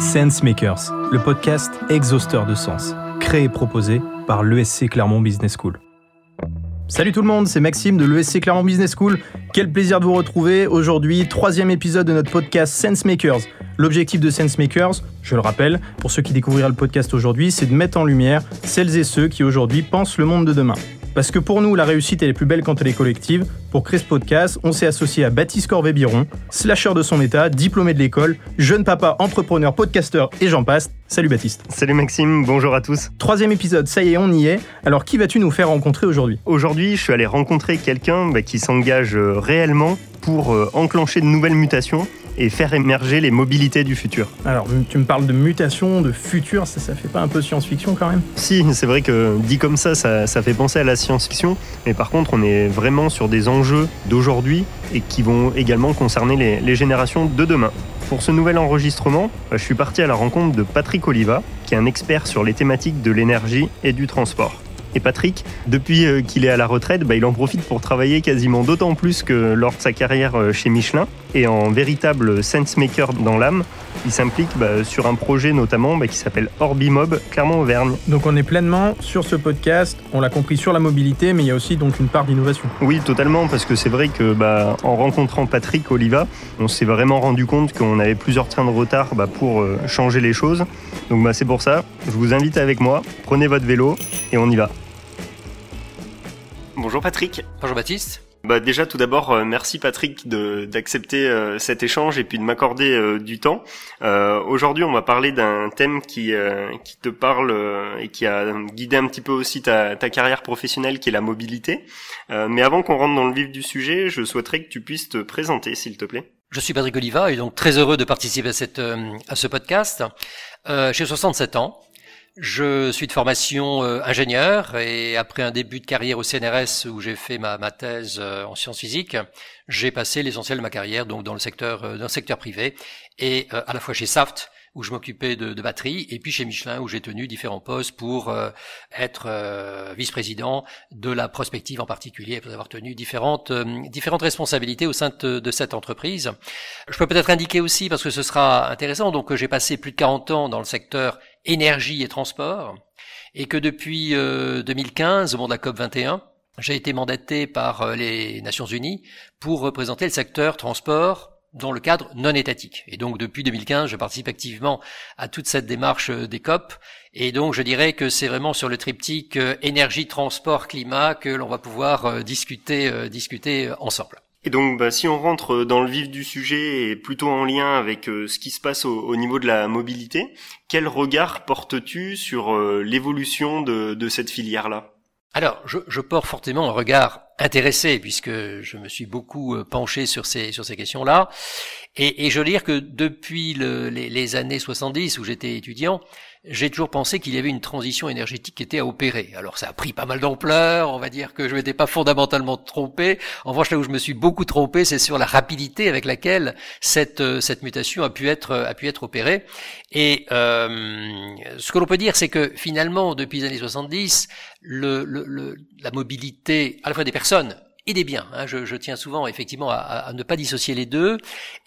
Sense Makers, le podcast exhausteur de sens, créé et proposé par l'ESC Clermont Business School. Salut tout le monde, c'est Maxime de l'ESC Clermont Business School. Quel plaisir de vous retrouver aujourd'hui, troisième épisode de notre podcast Sense Makers. L'objectif de Sense Makers, je le rappelle, pour ceux qui découvriraient le podcast aujourd'hui, c'est de mettre en lumière celles et ceux qui aujourd'hui pensent le monde de demain. Parce que pour nous, la réussite elle est plus belle quand elle est collective. Pour créer ce podcast, on s'est associé à Baptiste Corvé-Biron, slasher de son état, diplômé de l'école, jeune papa, entrepreneur, podcasteur et j'en passe. Salut Baptiste. Salut Maxime, bonjour à tous. Troisième épisode, ça y est, on y est. Alors qui vas-tu nous faire rencontrer aujourd'hui? Aujourd'hui, je suis allé rencontrer quelqu'un bah, qui s'engage euh, réellement pour euh, enclencher de nouvelles mutations et faire émerger les mobilités du futur. Alors, tu me parles de mutation, de futur, ça, ça fait pas un peu science-fiction quand même? Si, c'est vrai que dit comme ça, ça, ça fait penser à la science-fiction, mais par contre, on est vraiment sur des enjeux d'aujourd'hui et qui vont également concerner les, les générations de demain. Pour ce nouvel enregistrement, je suis parti à la rencontre de Patrick Oliva, qui est un expert sur les thématiques de l'énergie et du transport. Et Patrick, depuis euh, qu'il est à la retraite, bah, il en profite pour travailler quasiment d'autant plus que lors de sa carrière euh, chez Michelin. Et en véritable sense-maker dans l'âme, il s'implique bah, sur un projet notamment bah, qui s'appelle Orbimob, Clermont-Auvergne. Donc on est pleinement sur ce podcast, on l'a compris sur la mobilité, mais il y a aussi donc une part d'innovation. Oui, totalement, parce que c'est vrai que bah, en rencontrant Patrick Oliva, on s'est vraiment rendu compte qu'on avait plusieurs trains de retard bah, pour euh, changer les choses. Donc bah, c'est pour ça, je vous invite avec moi, prenez votre vélo et on y va. Bonjour Patrick. Bonjour Baptiste. Bah déjà tout d'abord euh, merci Patrick de- d'accepter euh, cet échange et puis de m'accorder euh, du temps. Euh, Aujourd'hui on va parler d'un thème qui euh, qui te parle et qui a guidé un petit peu aussi ta, ta carrière professionnelle qui est la mobilité. Mais avant qu'on rentre dans le vif du sujet, je souhaiterais que tu puisses te présenter s'il te plaît. Je suis Patrick Oliva et donc très heureux de participer à, cette, à ce podcast. J'ai 67 ans. Je suis de formation euh, ingénieur et après un début de carrière au CNRS où j'ai fait ma, thèse euh, en sciences physiques, j'ai passé l'essentiel de ma carrière donc dans le secteur euh, dans le secteur privé et à la fois chez Saft où je m'occupais de, de et puis chez Michelin où j'ai tenu différents postes pour euh, être euh, vice-président de la prospective en particulier pour avoir tenu différentes euh, différentes responsabilités au sein de, cette entreprise. Je peux peut-être indiquer aussi parce que ce sera intéressant donc que j'ai passé plus de 40 ans dans le secteur énergie et transport et que depuis euh, 2015 au moment de la COP 21 j'ai été mandaté par les Nations Unies pour représenter le secteur transport dans le cadre non étatique. Et donc depuis 2015, je participe activement à toute cette démarche euh, des COP. Et donc je dirais que c'est vraiment sur le triptyque euh, énergie, transport, climat que l'on va pouvoir euh, discuter, discuter ensemble. Et donc, bah, si on rentre dans le vif du sujet et plutôt en lien avec euh, ce qui se passe au, au niveau de la mobilité, quel regard portes-tu sur euh, l'évolution de, de cette filière-là? Alors, je, je porte fortement un regard intéressé puisque je me suis beaucoup euh, penché sur ces sur ces questions-là, et, et je veux dire que depuis le- les, années 70 où j'étais étudiant, j'ai toujours pensé qu'il y avait une transition énergétique qui était à opérer. Alors ça a pris pas mal d'ampleur, on va dire que je m'étais pas fondamentalement trompé. En revanche, là où je me suis beaucoup trompé, c'est sur la rapidité avec laquelle cette euh, cette mutation a pu être a pu être opérée. Et euh, ce que l'on peut dire, c'est que finalement, depuis les années 70, le, le- le- la mobilité à la fois des personnes et des biens, hein, je, tiens souvent effectivement à, ne pas dissocier les deux,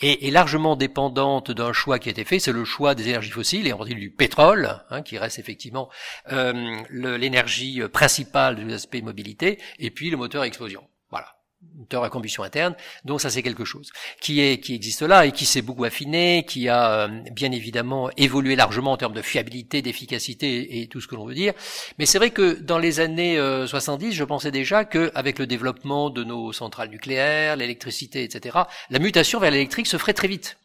est largement dépendante d'un choix qui a été fait, c'est le choix des énergies fossiles et en particulier du pétrole, hein, qui reste effectivement euh, l'énergie principale de l'aspect mobilité, et puis le moteur explosion. À combustion interne. Donc ça c'est quelque chose qui est qui existe là et qui s'est beaucoup affiné, qui a euh, bien évidemment évolué largement en termes de fiabilité, d'efficacité et tout ce que l'on veut dire. Mais c'est vrai que dans les années euh, 70, je pensais déjà que avec le développement de nos centrales nucléaires, l'électricité, etc., la mutation vers l'électrique se ferait très vite.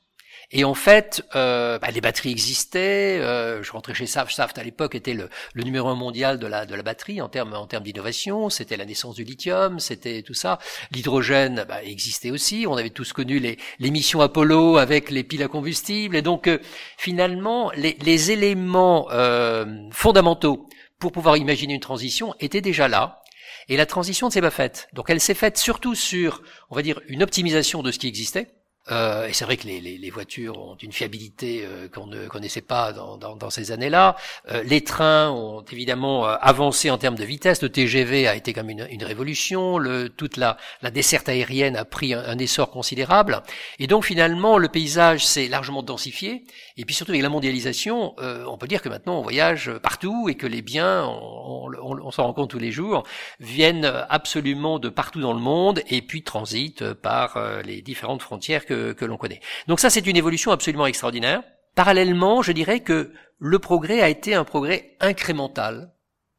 Et en fait, euh, bah, les batteries existaient. euh, je rentrais chez Saft. Saft à l'époque était le, le numéro un mondial de la de la batterie en termes en termes d'innovation. C'était la naissance du lithium, c'était tout ça. L'hydrogène bah, existait aussi. On avait tous connu les, les missions Apollo avec les piles à combustible. Et donc euh, finalement, les, les éléments euh, fondamentaux pour pouvoir imaginer une transition étaient déjà là. Et la transition ne s'est pas faite. Donc elle s'est faite surtout sur, on va dire, une optimisation de ce qui existait Euh, et c'est vrai que les, les, les, voitures ont une fiabilité euh, qu'on ne connaissait pas dans, dans, dans ces années-là. Euh, les trains ont évidemment euh, avancé en termes de vitesse. Le TGV a été comme une, une révolution. Le, toute la, la, desserte aérienne a pris un, un, essor considérable. Et donc finalement, le paysage s'est largement densifié. Et puis surtout avec la mondialisation, euh, on peut dire que maintenant on voyage partout et que les biens, on, on, on s'en rend compte tous les jours, viennent absolument de partout dans le monde et puis transitent par les différentes frontières l'on connaît. Donc ça, c'est une évolution absolument extraordinaire. Parallèlement, je dirais que le progrès a été un progrès incrémental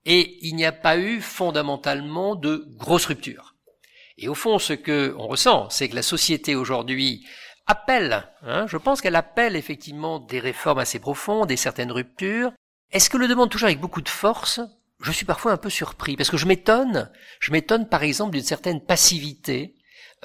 et il n'y a pas eu fondamentalement de grosses ruptures. Et au fond, ce que on ressent, c'est que la société aujourd'hui appelle, hein, je pense qu'elle appelle effectivement des réformes assez profondes, des certaines ruptures. Est-ce que le demande toujours avec beaucoup de force? Je suis parfois un peu surpris parce que je m'étonne, je m'étonne par exemple d'une certaine passivité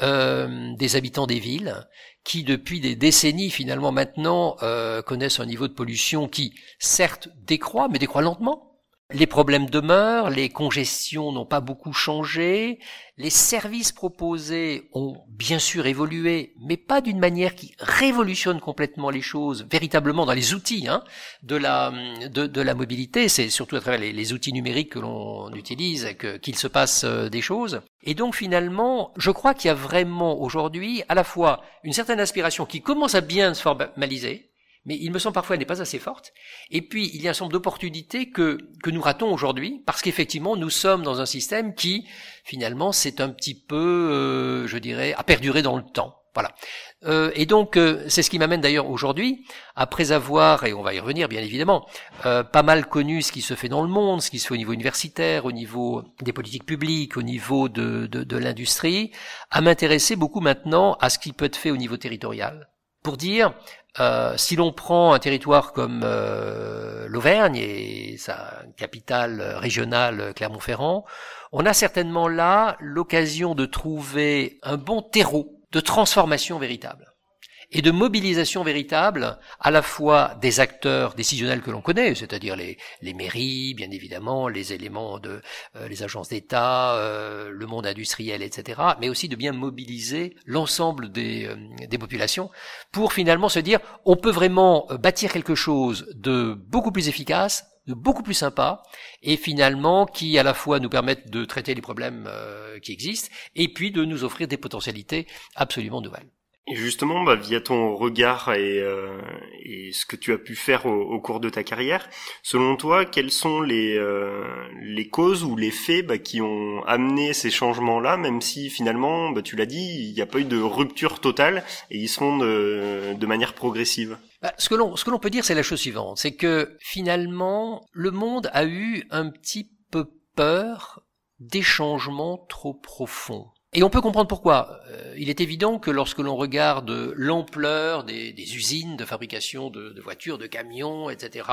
euh, des habitants des villes qui depuis des décennies finalement maintenant euh, connaissent un niveau de pollution qui certes décroît mais décroît lentement les problèmes demeurent, les congestions n'ont pas beaucoup changé, les services proposés ont bien sûr évolué, mais pas d'une manière qui révolutionne complètement les choses, véritablement dans les outils hein, de, la, de, la mobilité. C'est surtout à travers les, les outils numériques que l'on utilise qu'il se passe euh, des choses. Et donc finalement, je crois qu'il y a vraiment aujourd'hui à la fois une certaine aspiration qui commence à bien se formaliser, mais il me semble parfois elle n'est pas assez forte. Et puis, il y a un certain nombre d'opportunités que, que nous ratons aujourd'hui, parce qu'effectivement, nous sommes dans un système qui, finalement, c'est un petit peu, euh, je dirais, a perduré dans le temps. Voilà. Euh, et donc, euh, c'est ce qui m'amène d'ailleurs aujourd'hui, après avoir, et on va y revenir bien évidemment, pas mal connu ce qui se fait dans le monde, ce qui se fait au niveau universitaire, au niveau des politiques publiques, au niveau de, de l'industrie, à m'intéresser beaucoup maintenant à ce qui peut être fait au niveau territorial. Pour dire, euh, si l'on prend un territoire comme euh, l'Auvergne et sa capitale régionale Clermont-Ferrand, on a certainement là l'occasion de trouver un bon terreau de transformation véritable et de mobilisation véritable à la fois des acteurs décisionnels que l'on connaît, c'est-à-dire les, les, mairies, bien évidemment, les éléments de euh, les agences d'État, euh, le monde industriel, etc., mais aussi de bien mobiliser l'ensemble des, euh, des populations pour finalement se dire on peut vraiment bâtir quelque chose de beaucoup plus efficace, de beaucoup plus sympa, et finalement qui à la fois nous permettent de traiter les problèmes qui existent, et puis de nous offrir des potentialités absolument nouvelles. Et justement, bah, via ton regard et, euh, et, ce que tu as pu faire au, au, cours de ta carrière, selon toi, quelles sont les, euh, les causes ou les faits bah, qui ont amené ces changements-là, même si finalement, bah, tu l'as dit, il n'y a pas eu de rupture totale et ils sont de, de manière progressive? Bah, Ce que l'on ce que l'on peut dire, c'est la chose suivante, c'est que finalement, le monde a eu un petit peu peur des changements trop profonds. Et on peut comprendre pourquoi. Euh, il est évident que lorsque l'on regarde l'ampleur des, usines de fabrication de, voitures, de camions, etc.,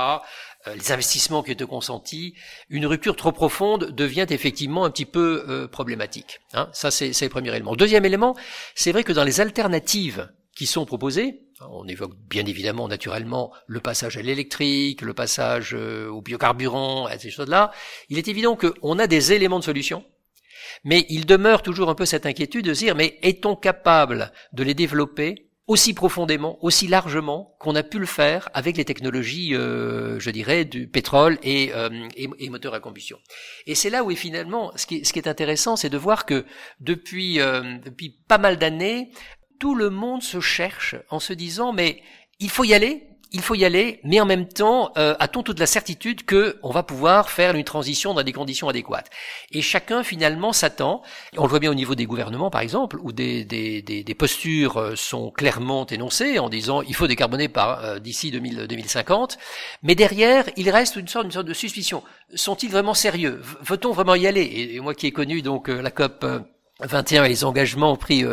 euh, les investissements qui étaient consentis, une rupture trop profonde devient effectivement un petit peu euh, problématique. Hein Ça, c'est le premier élément. Deuxième élément, c'est vrai que dans les alternatives qui sont proposées, on évoque bien évidemment naturellement le passage à l'électrique, le passage au biocarburant, et ces choses-là, il est évident qu'on a des éléments de solution mais il demeure toujours un peu cette inquiétude de se dire, mais est-on capable de les développer aussi profondément, aussi largement qu'on a pu le faire avec les technologies, euh, je dirais, du pétrole et, euh, et, moteurs à combustion? Et c'est là où finalement, ce qui, ce qui est intéressant, c'est de voir que depuis, euh, depuis pas mal d'années, tout le monde se cherche en se disant, mais il faut y aller, il faut y aller, mais en même temps, euh, a-t-on toute la certitude que on va pouvoir faire une transition dans des conditions adéquates? Et chacun finalement s'attend. On le voit bien au niveau des gouvernements, par exemple, où des, postures euh, sont clairement énoncées en disant il faut décarboner par euh, d'ici 2050. Mais derrière, il reste une sorte, de suspicion. Sont-ils vraiment sérieux? Veut-on vraiment y aller? Et, moi qui ai connu donc la COP 21 et les engagements pris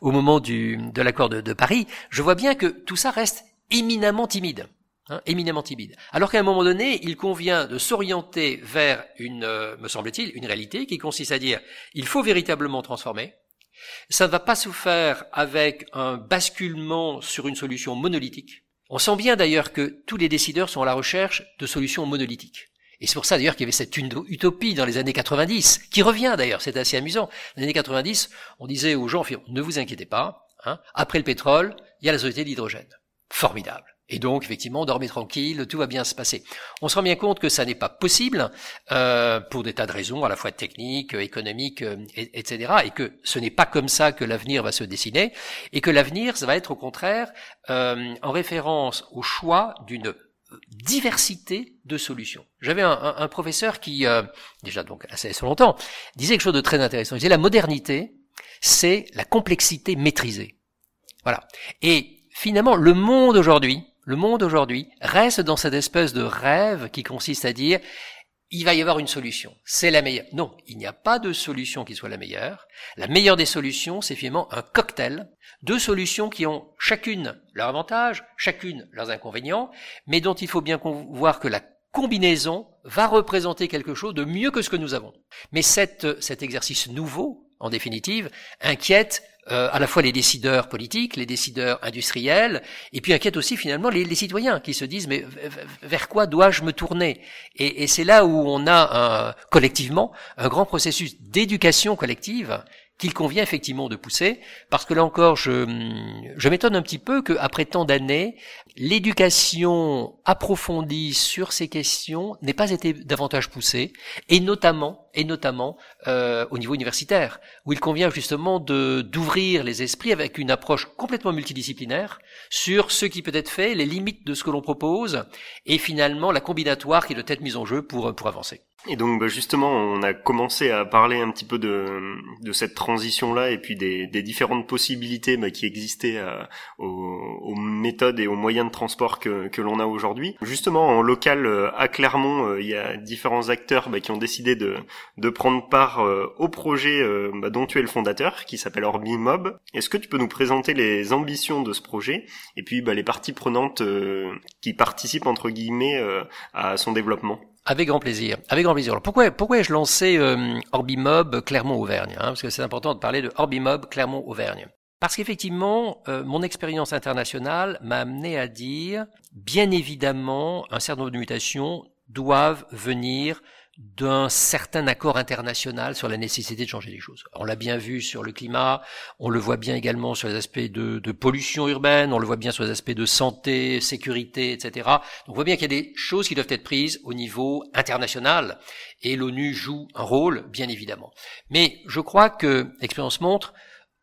au moment de l'accord de Paris, je vois bien que tout ça reste éminemment timide. Hein, éminemment timide. Alors qu'à un moment donné, il convient de s'orienter vers une, euh, me semble-t-il, une réalité qui consiste à dire, il faut véritablement transformer. Ça ne va pas se faire avec un basculement sur une solution monolithique. On sent bien d'ailleurs que tous les décideurs sont à la recherche de solutions monolithiques. Et c'est pour ça d'ailleurs qu'il y avait cette utopie dans les années 90, qui revient d'ailleurs, c'est assez amusant. Dans les années 90, on disait aux gens, ne vous inquiétez pas, Hein. Après le pétrole, il y a la société d'hydrogène. Formidable. Et donc, effectivement, dormez tranquille, tout va bien se passer. On se rend bien compte que ça n'est pas possible euh, pour des tas de raisons, à la fois techniques, économiques, euh, etc. Et que ce n'est pas comme ça que l'avenir va se dessiner, et que l'avenir, ça va être au contraire euh, en référence au choix d'une diversité de solutions. J'avais un, professeur qui, déjà donc assez longtemps, disait quelque chose de très intéressant. Il disait la modernité, c'est la complexité maîtrisée. Voilà. Et finalement, le monde aujourd'hui, le monde aujourd'hui reste dans cette espèce de rêve qui consiste à dire il va y avoir une solution. C'est la meilleure. Non, il n'y a pas de solution qui soit la meilleure. La meilleure des solutions, c'est finalement un cocktail de solutions qui ont chacune leurs avantages, chacune leurs inconvénients, mais dont il faut bien voir que la combinaison va représenter quelque chose de mieux que ce que nous avons. Mais cet exercice nouveau, en définitive, inquiète euh, à la fois les décideurs politiques, les décideurs industriels, et puis inquiète aussi finalement les, citoyens qui se disent mais vers quoi dois-je me tourner? Et, et c'est là où on a un, collectivement un grand processus d'éducation collective qu'il convient effectivement de pousser, parce que là encore, je, m'étonne un petit peu qu'après tant d'années, l'éducation approfondie sur ces questions n'ait pas été davantage poussée, et notamment, et notamment euh, au niveau universitaire, où il convient justement de d'ouvrir les esprits avec une approche complètement multidisciplinaire sur ce qui peut être fait, les limites de ce que l'on propose, et finalement la combinatoire qui doit être mise en jeu pour pour avancer. Et donc bah, justement, on a commencé à parler un petit peu de, de cette transition-là et puis des, des différentes possibilités bah, qui existaient euh, aux, aux, méthodes et aux moyens de transport que, que l'on a aujourd'hui. Justement, en local euh, à Clermont, euh, il y a différents acteurs bah, qui ont décidé de, de prendre part au projet bah, dont tu es le fondateur, qui s'appelle Orbimob. Est-ce que tu peux nous présenter les ambitions de ce projet et puis bah, les parties prenantes qui participent entre guillemets à son développement? Avec grand plaisir. Avec grand plaisir. Alors pourquoi pourquoi ai-je lancé euh, Orbimob Clermont-Auvergne hein, Parce que c'est important de parler de Orbimob Clermont-Auvergne. Parce qu'effectivement, euh, mon expérience internationale m'a amené à dire, bien évidemment, un certain nombre de mutations doivent venir d'un certain accord international sur la nécessité de changer les choses. On l'a bien vu sur le climat, on le voit bien également sur les aspects de, de, pollution urbaine, on le voit bien sur les aspects de santé, sécurité, etc. On voit bien qu'il y a des choses qui doivent être prises au niveau international, et l'ONU joue un rôle, bien évidemment. Mais je crois que l'expérience montre,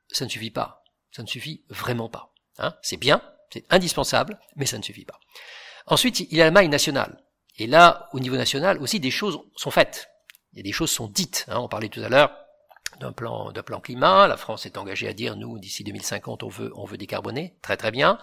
ça ne suffit pas. Ça ne suffit vraiment pas. Hein c'est bien, c'est indispensable, mais ça ne suffit pas. Ensuite, il y a la maille nationale. Et là, au niveau national aussi, des choses sont faites. Il y a des choses sont dites. Hein. On parlait tout à l'heure d'un plan, d'un plan climat. La France est engagée à dire, nous, d'ici 2050, on veut, on veut décarboner. Très très bien.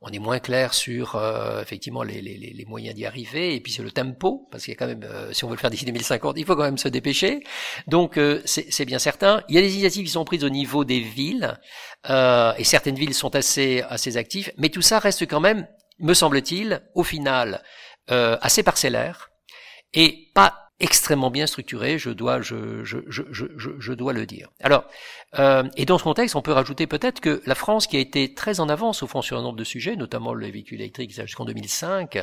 On est moins clair sur euh, effectivement les, les, les moyens d'y arriver et puis sur le tempo, parce qu'il y a quand même, euh, si on veut le faire d'ici 2050, il faut quand même se dépêcher. Donc euh, c'est bien certain. Il y a des initiatives qui sont prises au niveau des villes et certaines villes sont assez assez actives, mais tout ça reste quand même, me semble-t-il, au final, euh, assez parcellaire et pas extrêmement bien structuré, je dois, je, je, je, je, dois le dire. Alors, euh, et dans ce contexte, on peut rajouter peut-être que la France, qui a été très en avance au fond sur un nombre de sujets, notamment le véhicule électrique jusqu'en 2005,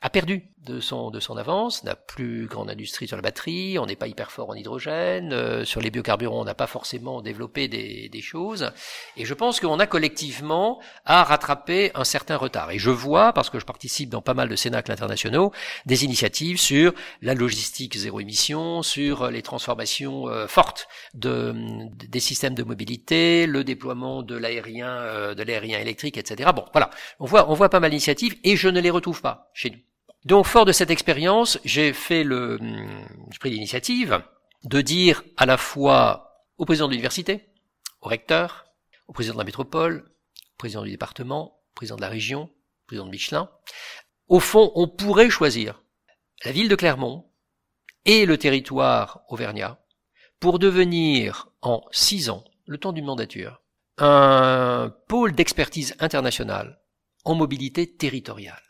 a perdu de son de son avance, n'a plus grande industrie sur la batterie, on n'est pas hyper fort en hydrogène, euh, sur les biocarburants, on n'a pas forcément développé des, des choses, et je pense qu'on a collectivement à rattraper un certain retard. Et je vois, parce que je participe dans pas mal de cénacles internationaux, des initiatives sur la logistique zéro émission, sur les transformations euh, fortes de, des systèmes de mobilité, le déploiement de l'aérien, euh, de l'aérien électrique, etc. Bon, voilà, on voit, on voit pas mal d'initiatives et je ne les retrouve pas chez nous. Donc, fort de cette expérience, j'ai fait le, j'ai pris l'initiative de dire à la fois au président de l'université, au recteur, au président de la métropole, au président du département, au président de la région, au président de Michelin, au fond, on pourrait choisir la ville de Clermont et le territoire auvergnat pour devenir en six ans, le temps d'une mandature, un pôle d'expertise internationale en mobilité territoriale.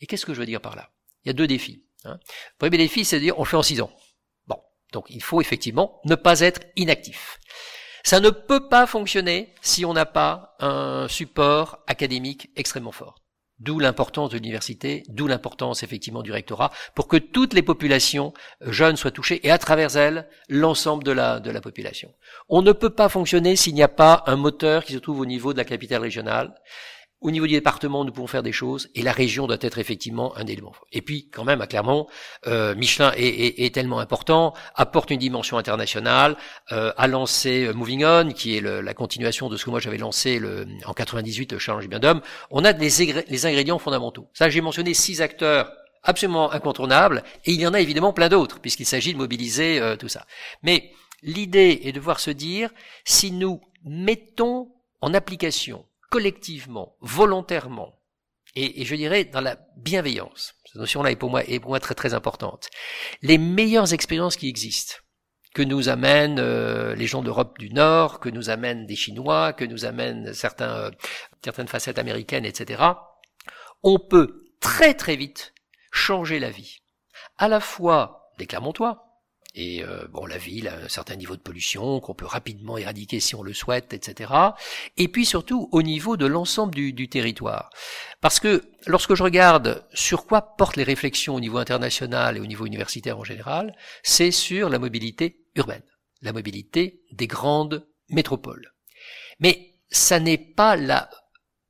Et qu'est-ce que je veux dire par là? Il y a deux défis. Hein. Le premier défi, c'est de dire on le fait en six ans. Bon, donc il faut effectivement ne pas être inactif. Ça ne peut pas fonctionner si on n'a pas un support académique extrêmement fort. D'où l'importance de l'université, d'où l'importance effectivement du rectorat, pour que toutes les populations euh, jeunes soient touchées et à travers elles, l'ensemble de la, de la population. On ne peut pas fonctionner s'il n'y a pas un moteur qui se trouve au niveau de la capitale régionale. Au niveau du département, nous pouvons faire des choses, et la région doit être effectivement un élément. Et puis, quand même, à Clermont, euh, Michelin est, tellement important, apporte une dimension internationale, euh, a lancé euh, Moving On, qui est la continuation de ce que moi j'avais lancé le, en 98, le Challenge Bien d'Homme. On a les, ingrédients fondamentaux. Ça, j'ai mentionné six acteurs absolument incontournables, et il y en a évidemment plein d'autres, puisqu'il s'agit de mobiliser euh, tout ça. Mais l'idée est de voir se dire, si nous mettons en application collectivement, volontairement, et, je dirais dans la bienveillance. Cette notion-là est pour moi est pour moi très très importante. Les meilleures expériences qui existent, que nous amènent euh, les gens d'Europe du Nord, que nous amènent des Chinois, que nous amènent euh, certaines facettes américaines, etc. On peut très très vite changer la vie, à la fois des Clermontois, et euh, bon, la ville a un certain niveau de pollution qu'on peut rapidement éradiquer si on le souhaite, etc. Et puis surtout au niveau de l'ensemble du, du, territoire. Parce que lorsque je regarde sur quoi portent les réflexions au niveau international et au niveau universitaire en général, c'est sur la mobilité urbaine, la mobilité des grandes métropoles. Mais ça n'est pas la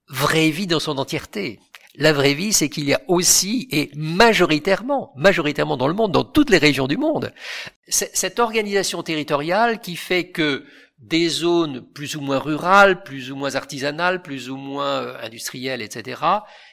vraie vie dans son entièreté. La vraie vie, c'est qu'il y a aussi, et majoritairement, majoritairement dans le monde, dans toutes les régions du monde, cette organisation territoriale qui fait que des zones plus ou moins rurales, plus ou moins artisanales, plus ou moins euh, industrielles, etc.,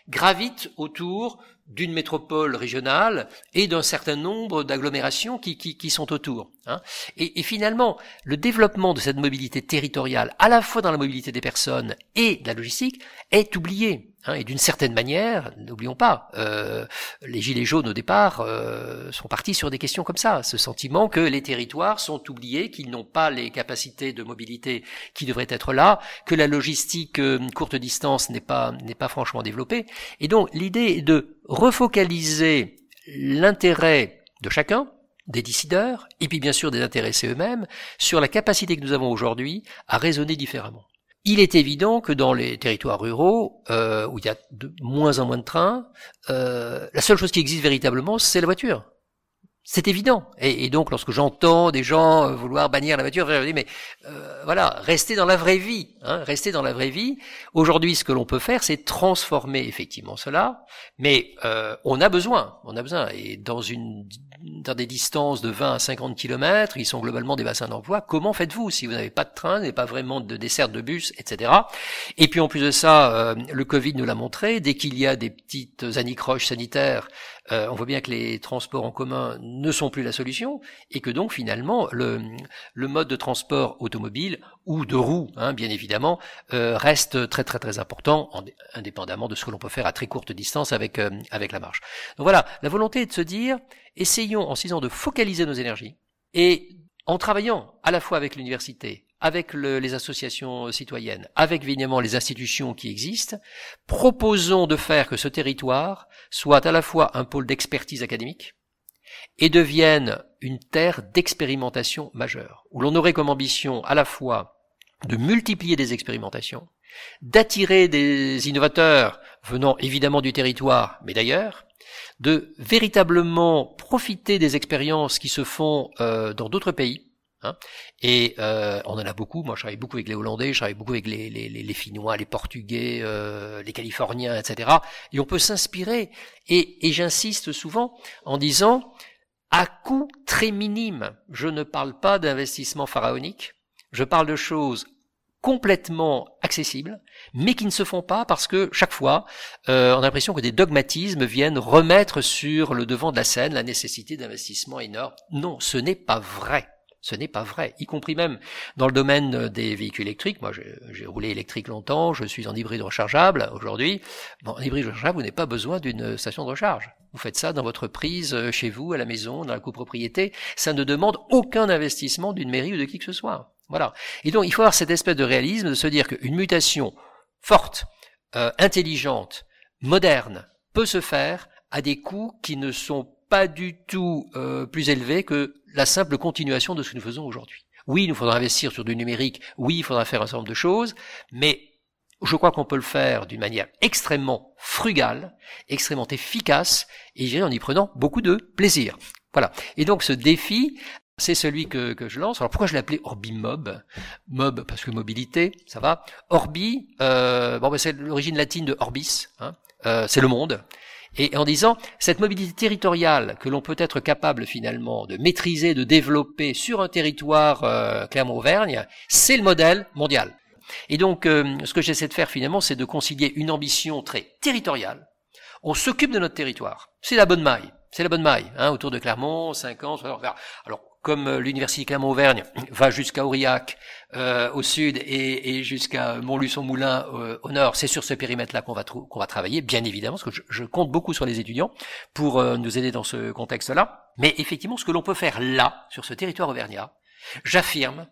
gravitent autour d'une métropole régionale et d'un certain nombre d'agglomérations qui, sont autour. Hein. Et, finalement, le développement de cette mobilité territoriale, à la fois dans la mobilité des personnes et de la logistique, est oublié. Hein, et d'une certaine manière, n'oublions pas, euh, les gilets jaunes au départ euh, sont partis sur des questions comme ça, ce sentiment que les territoires sont oubliés, qu'ils n'ont pas les capacités de mobilité qui devraient être là, que la logistique euh, courte distance n'est pas n'est pas franchement développée. Et donc l'idée est de refocaliser l'intérêt de chacun, des décideurs, et puis bien sûr des intéressés eux-mêmes, sur la capacité que nous avons aujourd'hui à raisonner différemment. Il est évident que dans les territoires ruraux, euh, où il y a de moins en moins de trains, euh, la seule chose qui existe véritablement, c'est la voiture. C'est évident. Et, donc, lorsque j'entends des gens euh, vouloir bannir la voiture, je dis mais euh, voilà, restez dans la vraie vie. Hein, restez dans la vraie vie. Aujourd'hui, ce que l'on peut faire, c'est transformer effectivement cela. Mais euh, on a besoin, on a besoin. Et dans une dans des distances de 20 à 50 kilomètres, ils sont globalement des bassins d'emploi. Comment faites-vous si vous n'avez pas de train, n'avez pas vraiment de dessert de bus, etc. Et puis en plus de ça, le Covid nous l'a montré. Dès qu'il y a des petites anicroches sanitaires, euh, on voit bien que les transports en commun ne sont plus la solution et que donc finalement le, le mode de transport automobile ou de roue, hein, bien évidemment, euh, reste très très très important, indépendamment de ce que l'on peut faire à très courte distance avec euh, avec la marche. Donc voilà, la volonté est de se dire, essayons en six ans de focaliser nos énergies et en travaillant à la fois avec l'université, avec le, les associations citoyennes, avec évidemment les institutions qui existent, proposons de faire que ce territoire soit à la fois un pôle d'expertise académique et devienne une terre d'expérimentation majeure, où l'on aurait comme ambition à la fois de multiplier des expérimentations, d'attirer des innovateurs venant évidemment du territoire, mais d'ailleurs, de véritablement profiter des expériences qui se font euh, dans d'autres pays, Hein. et euh, on en a beaucoup. Moi, je travaille beaucoup avec les Hollandais, je travaille beaucoup avec les, Finnois, les Portugais, euh, les Californiens, etc. Et on peut s'inspirer. Et, j'insiste souvent en disant, à coût très minime, je ne parle pas d'investissement pharaonique, je parle de choses complètement accessibles, mais qui ne se font pas parce que chaque fois, euh, on a l'impression que des dogmatismes viennent remettre sur le devant de la scène la nécessité d'investissements énormes. Non, ce n'est pas vrai. Ce n'est pas vrai, y compris même dans le domaine des véhicules électriques. Moi, j'ai roulé électrique longtemps, je suis en hybride rechargeable aujourd'hui. En hybride rechargeable, vous n'avez pas besoin d'une station de recharge. Vous faites ça dans votre prise, euh, chez vous, à la maison, dans la copropriété. Ça ne demande aucun investissement d'une mairie ou de qui que ce soit. Voilà. Et donc, il faut avoir cette espèce de réalisme de se dire qu'une mutation forte, euh, intelligente, moderne, peut se faire à des coûts qui ne sont pas du tout euh, plus élevés que la simple continuation de ce que nous faisons aujourd'hui. Oui, il nous faudra investir sur du numérique, oui, il faudra faire un certain nombre de choses, mais Je crois qu'on peut le faire d'une manière extrêmement frugale, extrêmement efficace, et en y prenant beaucoup de plaisir. Voilà. Et donc ce défi, c'est celui que, je lance. Alors pourquoi je l'ai appelé Orbi Mob? Mob parce que mobilité, ça va. Orbi, euh, bon, ben, c'est l'origine latine de orbis, hein, euh, c'est le monde. Et en disant, cette mobilité territoriale que l'on peut être capable finalement de maîtriser, de développer sur un territoire euh, Clermont-Auvergne, c'est le modèle mondial. Et donc, euh, ce que j'essaie de faire finalement, c'est de concilier une ambition très territoriale. On s'occupe de notre territoire. C'est la bonne maille. C'est la bonne maille, hein, autour de Clermont, 50. Alors, alors comme euh, l'université Clermont-Auvergne va jusqu'à Aurillac euh, au sud et, jusqu'à Montluçon-Moulin euh, au nord, c'est sur ce périmètre-là qu'on va, qu'on va travailler, bien évidemment, parce que je, je, compte beaucoup sur les étudiants pour nous aider dans ce contexte-là. Mais effectivement, ce que l'on peut faire là, sur ce territoire auvergnat, j'affirme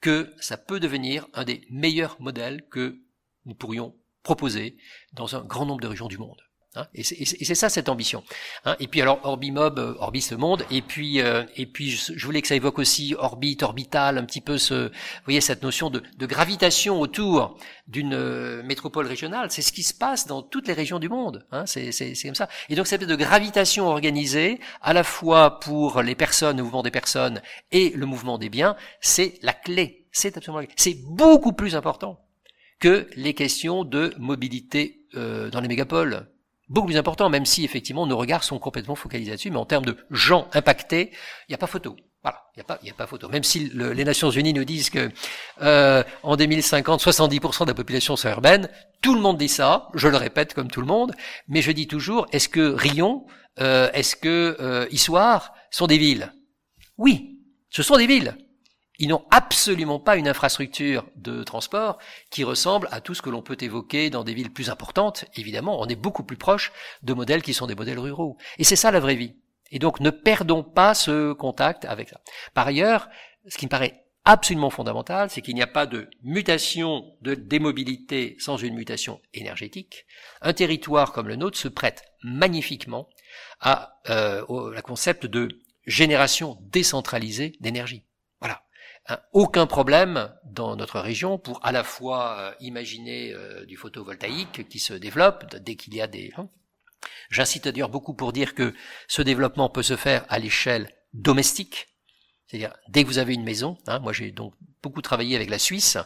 que ça peut devenir un des meilleurs modèles que nous pourrions proposer dans un grand nombre de régions du monde. Hein et c'est ça cette ambition. Hein et puis alors Orbimob, euh, Orbis le monde, et puis euh, et puis je, voulais que ça évoque aussi orbite, orbital, un petit peu ce, vous voyez cette notion de, de gravitation autour d'une euh, métropole régionale. C'est ce qui se passe dans toutes les régions du monde. Hein c'est comme ça. Et donc cette de gravitation organisée, à la fois pour les personnes, le mouvement des personnes et le mouvement des biens, c'est la clé. C'est absolument C'est beaucoup plus important que les questions de mobilité euh, dans les mégapoles beaucoup plus important, même si effectivement nos regards sont complètement focalisés là-dessus, mais en termes de gens impactés, il n'y a pas photo. Voilà, il n'y a pas, a pas photo. Même si les Nations Unies nous disent que euh, en 2050, 70% de la population sera urbaine, tout le monde dit ça. Je le répète comme tout le monde, mais je dis toujours est-ce que Rion, euh, est-ce que euh, Issoire sont des villes? Oui, ce sont des villes. Ils n'ont absolument pas une infrastructure de transport qui ressemble à tout ce que l'on peut évoquer dans des villes plus importantes. Évidemment, on est beaucoup plus proche de modèles qui sont des modèles ruraux. Et c'est ça la vraie vie. Et donc ne perdons pas ce contact avec ça. Par ailleurs, ce qui me paraît absolument fondamental, c'est qu'il n'y a pas de mutation de démobilité sans une mutation énergétique. Un territoire comme le nôtre se prête magnifiquement à euh, au concept de génération décentralisée d'énergie. Aucun problème dans notre région pour à la fois euh, imaginer euh, du photovoltaïque qui se développe dès qu'il y a des... Hein. J'incite d'ailleurs beaucoup pour dire que ce développement peut se faire à l'échelle domestique, c'est-à-dire dès que vous avez une maison. Hein, moi j'ai donc beaucoup travaillé avec la Suisse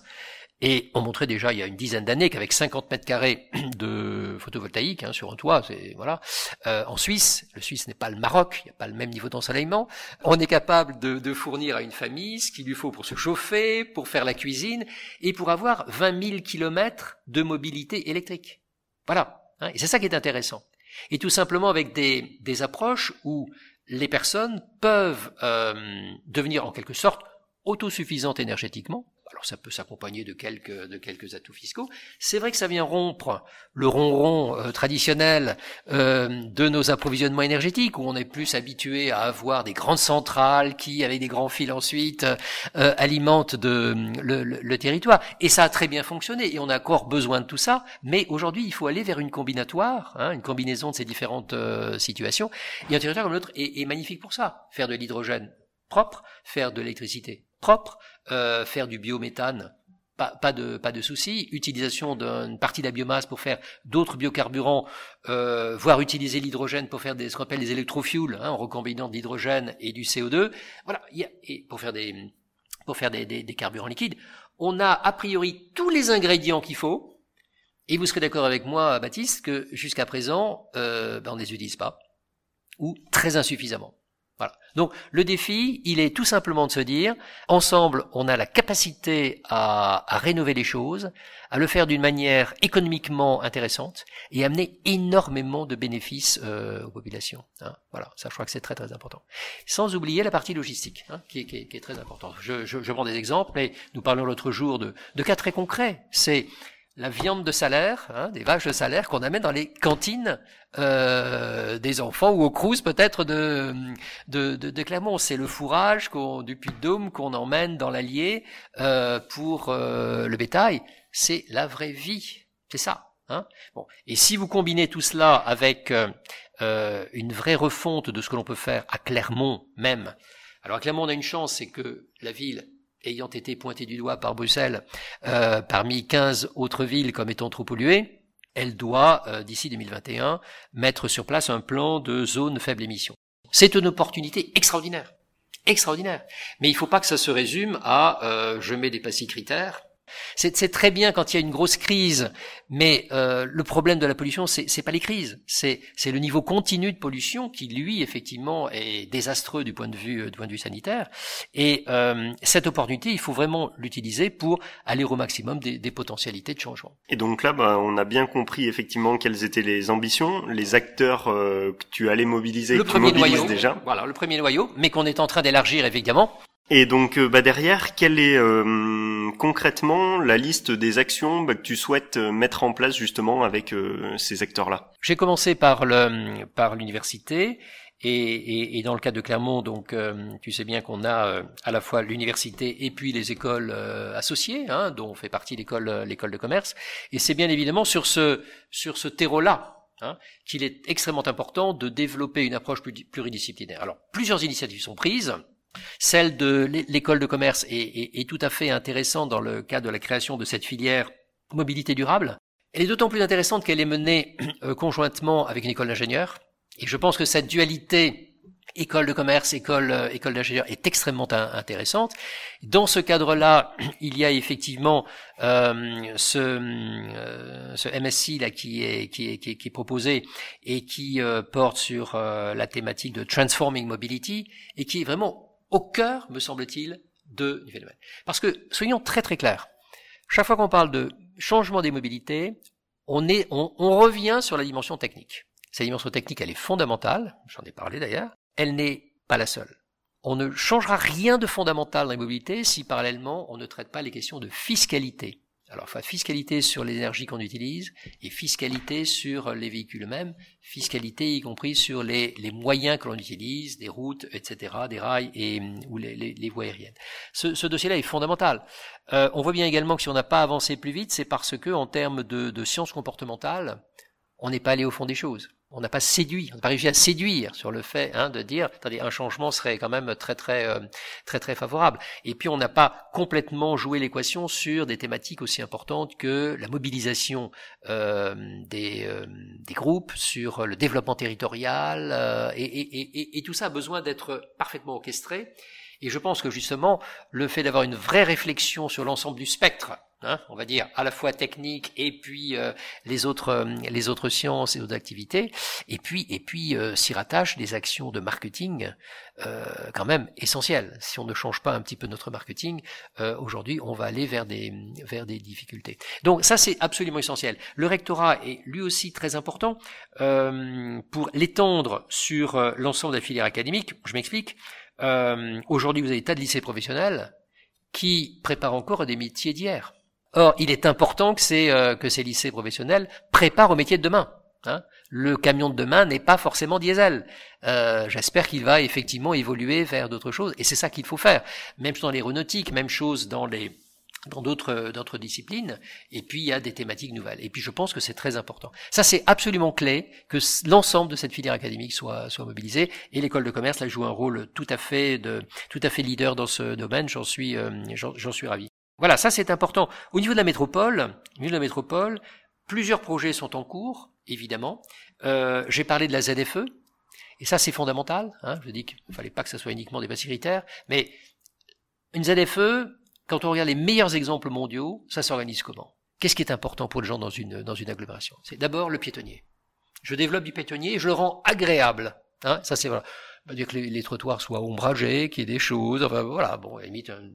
et on montrait déjà il y a une dizaine d'années qu'avec 50 mètres carrés de photovoltaïque hein, sur un toit, c'est voilà. Euh, en Suisse, le Suisse n'est pas le Maroc, il n'y a pas le même niveau d'ensoleillement. On est capable de, de, fournir à une famille ce qu'il lui faut pour se chauffer, pour faire la cuisine et pour avoir 20 000 kilomètres de mobilité électrique. Voilà. Hein, et c'est ça qui est intéressant. Et tout simplement avec des, des approches où les personnes peuvent euh, devenir en quelque sorte autosuffisantes énergétiquement, alors ça peut s'accompagner de quelques, de quelques atouts fiscaux. C'est vrai que ça vient rompre le ronron euh, traditionnel euh, de nos approvisionnements énergétiques, où on est plus habitué à avoir des grandes centrales qui, avec des grands fils ensuite, euh, alimentent de, le, le, territoire. Et ça a très bien fonctionné, et on a encore besoin de tout ça. Mais aujourd'hui, il faut aller vers une combinatoire, hein, une combinaison de ces différentes situations. Et un territoire comme le nôtre est, est magnifique pour ça. Faire de l'hydrogène propre, faire de l'électricité propre, euh, faire du biométhane, pas, de, pas de souci, utilisation d'une partie de la biomasse pour faire d'autres biocarburants, euh, voire utiliser l'hydrogène pour faire des, ce qu'on appelle des électrofuels, hein, en recombinant de l'hydrogène et du CO2, voilà, et pour faire des carburants liquides, on a a priori tous les ingrédients qu'il faut, et vous serez d'accord avec moi, Baptiste, que jusqu'à présent, euh, ben on ne les utilise pas, ou très insuffisamment. Voilà. Donc le défi, il est tout simplement de se dire, ensemble, on a la capacité à, à rénover les choses, à le faire d'une manière économiquement intéressante et amener énormément de bénéfices euh, aux populations. Hein. Voilà, ça je crois que c'est très très important. Sans oublier la partie logistique, hein, qui, est, qui, est, qui, est, très importante. Je, je, je, prends des exemples, mais nous parlons l'autre jour de, de cas très concrets. C'est la viande de salaire, hein, des vaches de salaire qu'on amène dans les cantines euh, des enfants ou au crous peut-être de, de, de, de, Clermont. C'est le fourrage du Puy-de-Dôme qu'on emmène dans l'Allier euh, pour euh, le bétail. C'est la vraie vie, c'est ça. Hein bon. Et si vous combinez tout cela avec euh, euh, une vraie refonte de ce que l'on peut faire à Clermont même, alors à Clermont on a une chance, c'est que la ville ayant été pointée du doigt par Bruxelles euh, parmi 15 autres villes comme étant trop polluées, elle doit, euh, d'ici 2021, mettre sur place un plan de zone faible émission. C'est une opportunité extraordinaire. Extraordinaire. Mais il ne faut pas que ça se résume à euh, je mets des passifs critères c'est très bien quand il y a une grosse crise, mais euh, le problème de la pollution, c'est n'est pas les crises, c'est le niveau continu de pollution qui, lui, effectivement, est désastreux du point de vue du point de vue sanitaire. Et euh, cette opportunité, il faut vraiment l'utiliser pour aller au maximum des, des, potentialités de changement. Et donc là, bah, on a bien compris effectivement quelles étaient les ambitions, les acteurs euh, que tu allais mobiliser, le que premier tu noyau, déjà. Voilà, le premier noyau, mais qu'on est en train d'élargir évidemment. Et donc euh, bah, derrière, quelle est euh, concrètement la liste des actions bah, que tu souhaites euh, mettre en place justement avec ces acteurs-là? J'ai commencé par le par l'université et, dans le cas de Clermont, donc tu sais bien qu'on a à la fois l'université et puis les écoles associées, hein, dont fait partie l'école l'école de commerce. Et c'est bien évidemment sur ce sur ce terreau-là hein, qu'il est extrêmement important de développer une approche pluridisciplinaire. Alors plusieurs initiatives sont prises. Celle de l'école de commerce est, tout à fait intéressante dans le cadre de la création de cette filière mobilité durable. Elle est d'autant plus intéressante qu'elle est menée euh, conjointement avec une école d'ingénieurs. Et je pense que cette dualité école de commerce, école, euh, école d'ingénieurs est extrêmement intéressante. Dans ce cadre-là, il y a effectivement euh, ce, ce, MSI là qui est, qui est, qui est, proposé et qui porte sur la thématique de transforming mobility et qui est vraiment au cœur, me semble-t-il, de, du phénomène. Parce que, soyons très très clairs, chaque fois qu'on parle de changement des mobilités, on, est, on, on revient sur la dimension technique. Cette dimension technique, elle est fondamentale, j'en ai parlé d'ailleurs, elle n'est pas la seule. On ne changera rien de fondamental dans les mobilités si parallèlement on ne traite pas les questions de fiscalité. Alors, fiscalité sur l'énergie qu'on utilise et fiscalité sur les véhicules eux-mêmes, fiscalité y compris sur les, les moyens que l'on utilise, des routes, etc., des rails et ou les, les, voies aériennes. Ce, ce dossier-là est fondamental. Euh, on voit bien également que si on n'a pas avancé plus vite, c'est parce que en termes de, de sciences comportementales, on n'est pas allé au fond des choses on n'a pas séduit, on n'a pas réussi à séduire sur le fait hein, de dire, attendez, un changement serait quand même très très euh, très très favorable. Et puis on n'a pas complètement joué l'équation sur des thématiques aussi importantes que la mobilisation euh, des, euh, des groupes, sur le développement territorial, et, et, et, et tout ça a besoin d'être parfaitement orchestré. Et je pense que justement, le fait d'avoir une vraie réflexion sur l'ensemble du spectre Hein, on va dire à la fois technique et puis euh, les autres euh, les autres sciences et autres activités. Et puis et puis euh, s'y rattachent des actions de marketing quand même essentielles. Si on ne change pas un petit peu notre marketing aujourd'hui on va aller vers des vers des difficultés. Donc ça c'est absolument essentiel. Le rectorat est lui aussi très important pour l'étendre sur l'ensemble de la filière académique. Je m'explique. Aujourd'hui vous avez des tas de lycées professionnels qui préparent encore des métiers d'hier Or, il est important que ces, euh, que ces lycées professionnels préparent au métier de demain. Hein. Le camion de demain n'est pas forcément diesel. Euh, J'espère qu'il va effectivement évoluer vers d'autres choses, et c'est ça qu'il faut faire. Même chose dans l'aéronautique, même chose dans les dans d'autres d'autres disciplines et puis il y a des thématiques nouvelles et puis je pense que c'est très important ça c'est absolument clé que l'ensemble de cette filière académique soit soit mobilisé et l'école de commerce là joue un rôle tout à fait de tout à fait leader dans ce domaine j'en suis euh, j'en suis ravi voilà, ça c'est important. Au niveau de la métropole, au niveau de la métropole, plusieurs projets sont en cours, évidemment. Euh, J'ai parlé de la ZFE, et ça c'est fondamental. Hein, je dis qu'il ne fallait pas que ça soit uniquement des critères, mais une ZFE, quand on regarde les meilleurs exemples mondiaux, ça s'organise comment? Qu'est-ce qui est important pour les gens dans une, dans une agglomération? C'est d'abord le piétonnier. Je développe du piétonnier et je le rends agréable. Hein, ça c'est voilà va dire que les, trottoirs soient ombragés, qu'il y ait des choses, enfin voilà, bon, limite un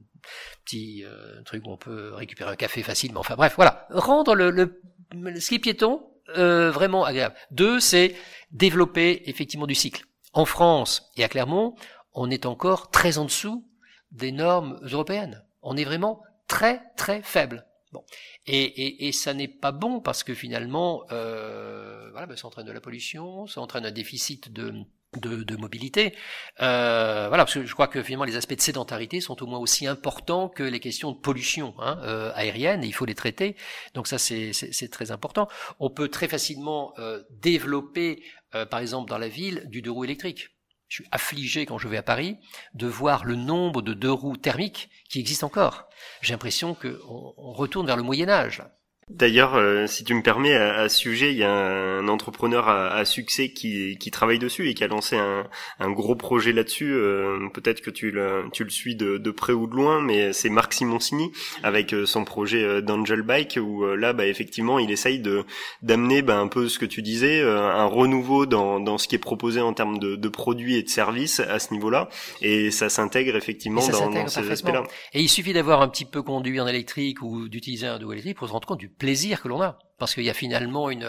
petit euh, truc où on peut récupérer un café facilement, enfin bref, voilà, rendre le, le, ski piéton euh, vraiment agréable. Deux, c'est développer effectivement du cycle. En France et à Clermont, on est encore très en dessous des normes européennes. On est vraiment très très faible. Bon. Et, et, et ça n'est pas bon parce que finalement, euh, voilà, ben, ça entraîne de la pollution, ça entraîne un déficit de, de, de mobilité. Euh, voilà, parce que je crois que finalement les aspects de sédentarité sont au moins aussi importants que les questions de pollution hein, euh, aérienne, et il faut les traiter. Donc ça, c'est très important. On peut très facilement euh, développer, euh, par exemple dans la ville, du deux roues électrique. je suis affligé quand je vais à Paris de voir le nombre de deux roues thermiques qui existent encore. J'ai l'impression qu'on on retourne vers le Moyen Âge. D'ailleurs, euh, si tu me permets, à, ce sujet, il y a un entrepreneur à, succès qui, qui, travaille dessus et qui a lancé un, un gros projet là-dessus. Euh, peut-être que tu le, tu le suis de, de, près ou de loin, mais c'est Marc Simoncini avec euh, son projet d'Angel Bike où là, bah, effectivement, il essaye de d'amener bah, un peu ce que tu disais, un renouveau dans, dans ce qui est proposé en termes de, de produits et de services à ce niveau-là, et ça s'intègre effectivement dans, dans ces aspects-là. Et il suffit d'avoir un petit peu conduit en électrique ou d'utiliser un double électrique pour se rendre compte du plaisir que l'on a, parce qu'il y a finalement une,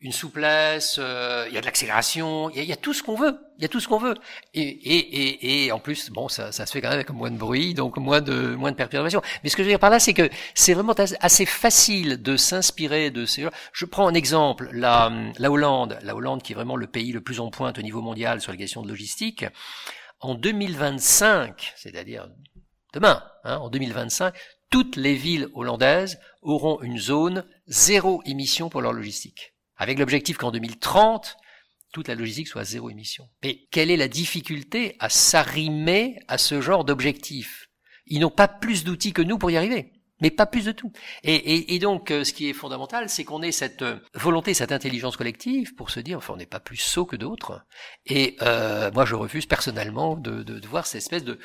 une souplesse, euh, il y a de l'accélération, il, y a, tout ce qu'on veut, il y a tout ce qu'on veut, et, et, et, et, en plus, bon, ça, ça se fait quand même avec moins de bruit, donc moins de moins de perturbation. Mais ce que je veux dire par là, c'est que c'est vraiment assez facile de s'inspirer de ces. Je prends un exemple, la, la Hollande, la Hollande qui est vraiment le pays le plus en pointe au niveau mondial sur les questions de logistique. En 2025, c'est-à-dire demain, hein, en 2025, toutes les villes hollandaises auront une zone zéro émission pour leur logistique. Avec l'objectif qu'en 2030, toute la logistique soit zéro émission. Mais quelle est la difficulté à s'arrimer à ce genre d'objectif? Ils n'ont pas plus d'outils que nous pour y arriver, mais pas plus de tout. Et, donc, euh, ce qui est fondamental, c'est qu'on ait cette euh, volonté, cette intelligence collective pour se dire, enfin, on n'est pas plus sot que d'autres. Et euh, moi, je refuse personnellement de, de voir cette espèce de,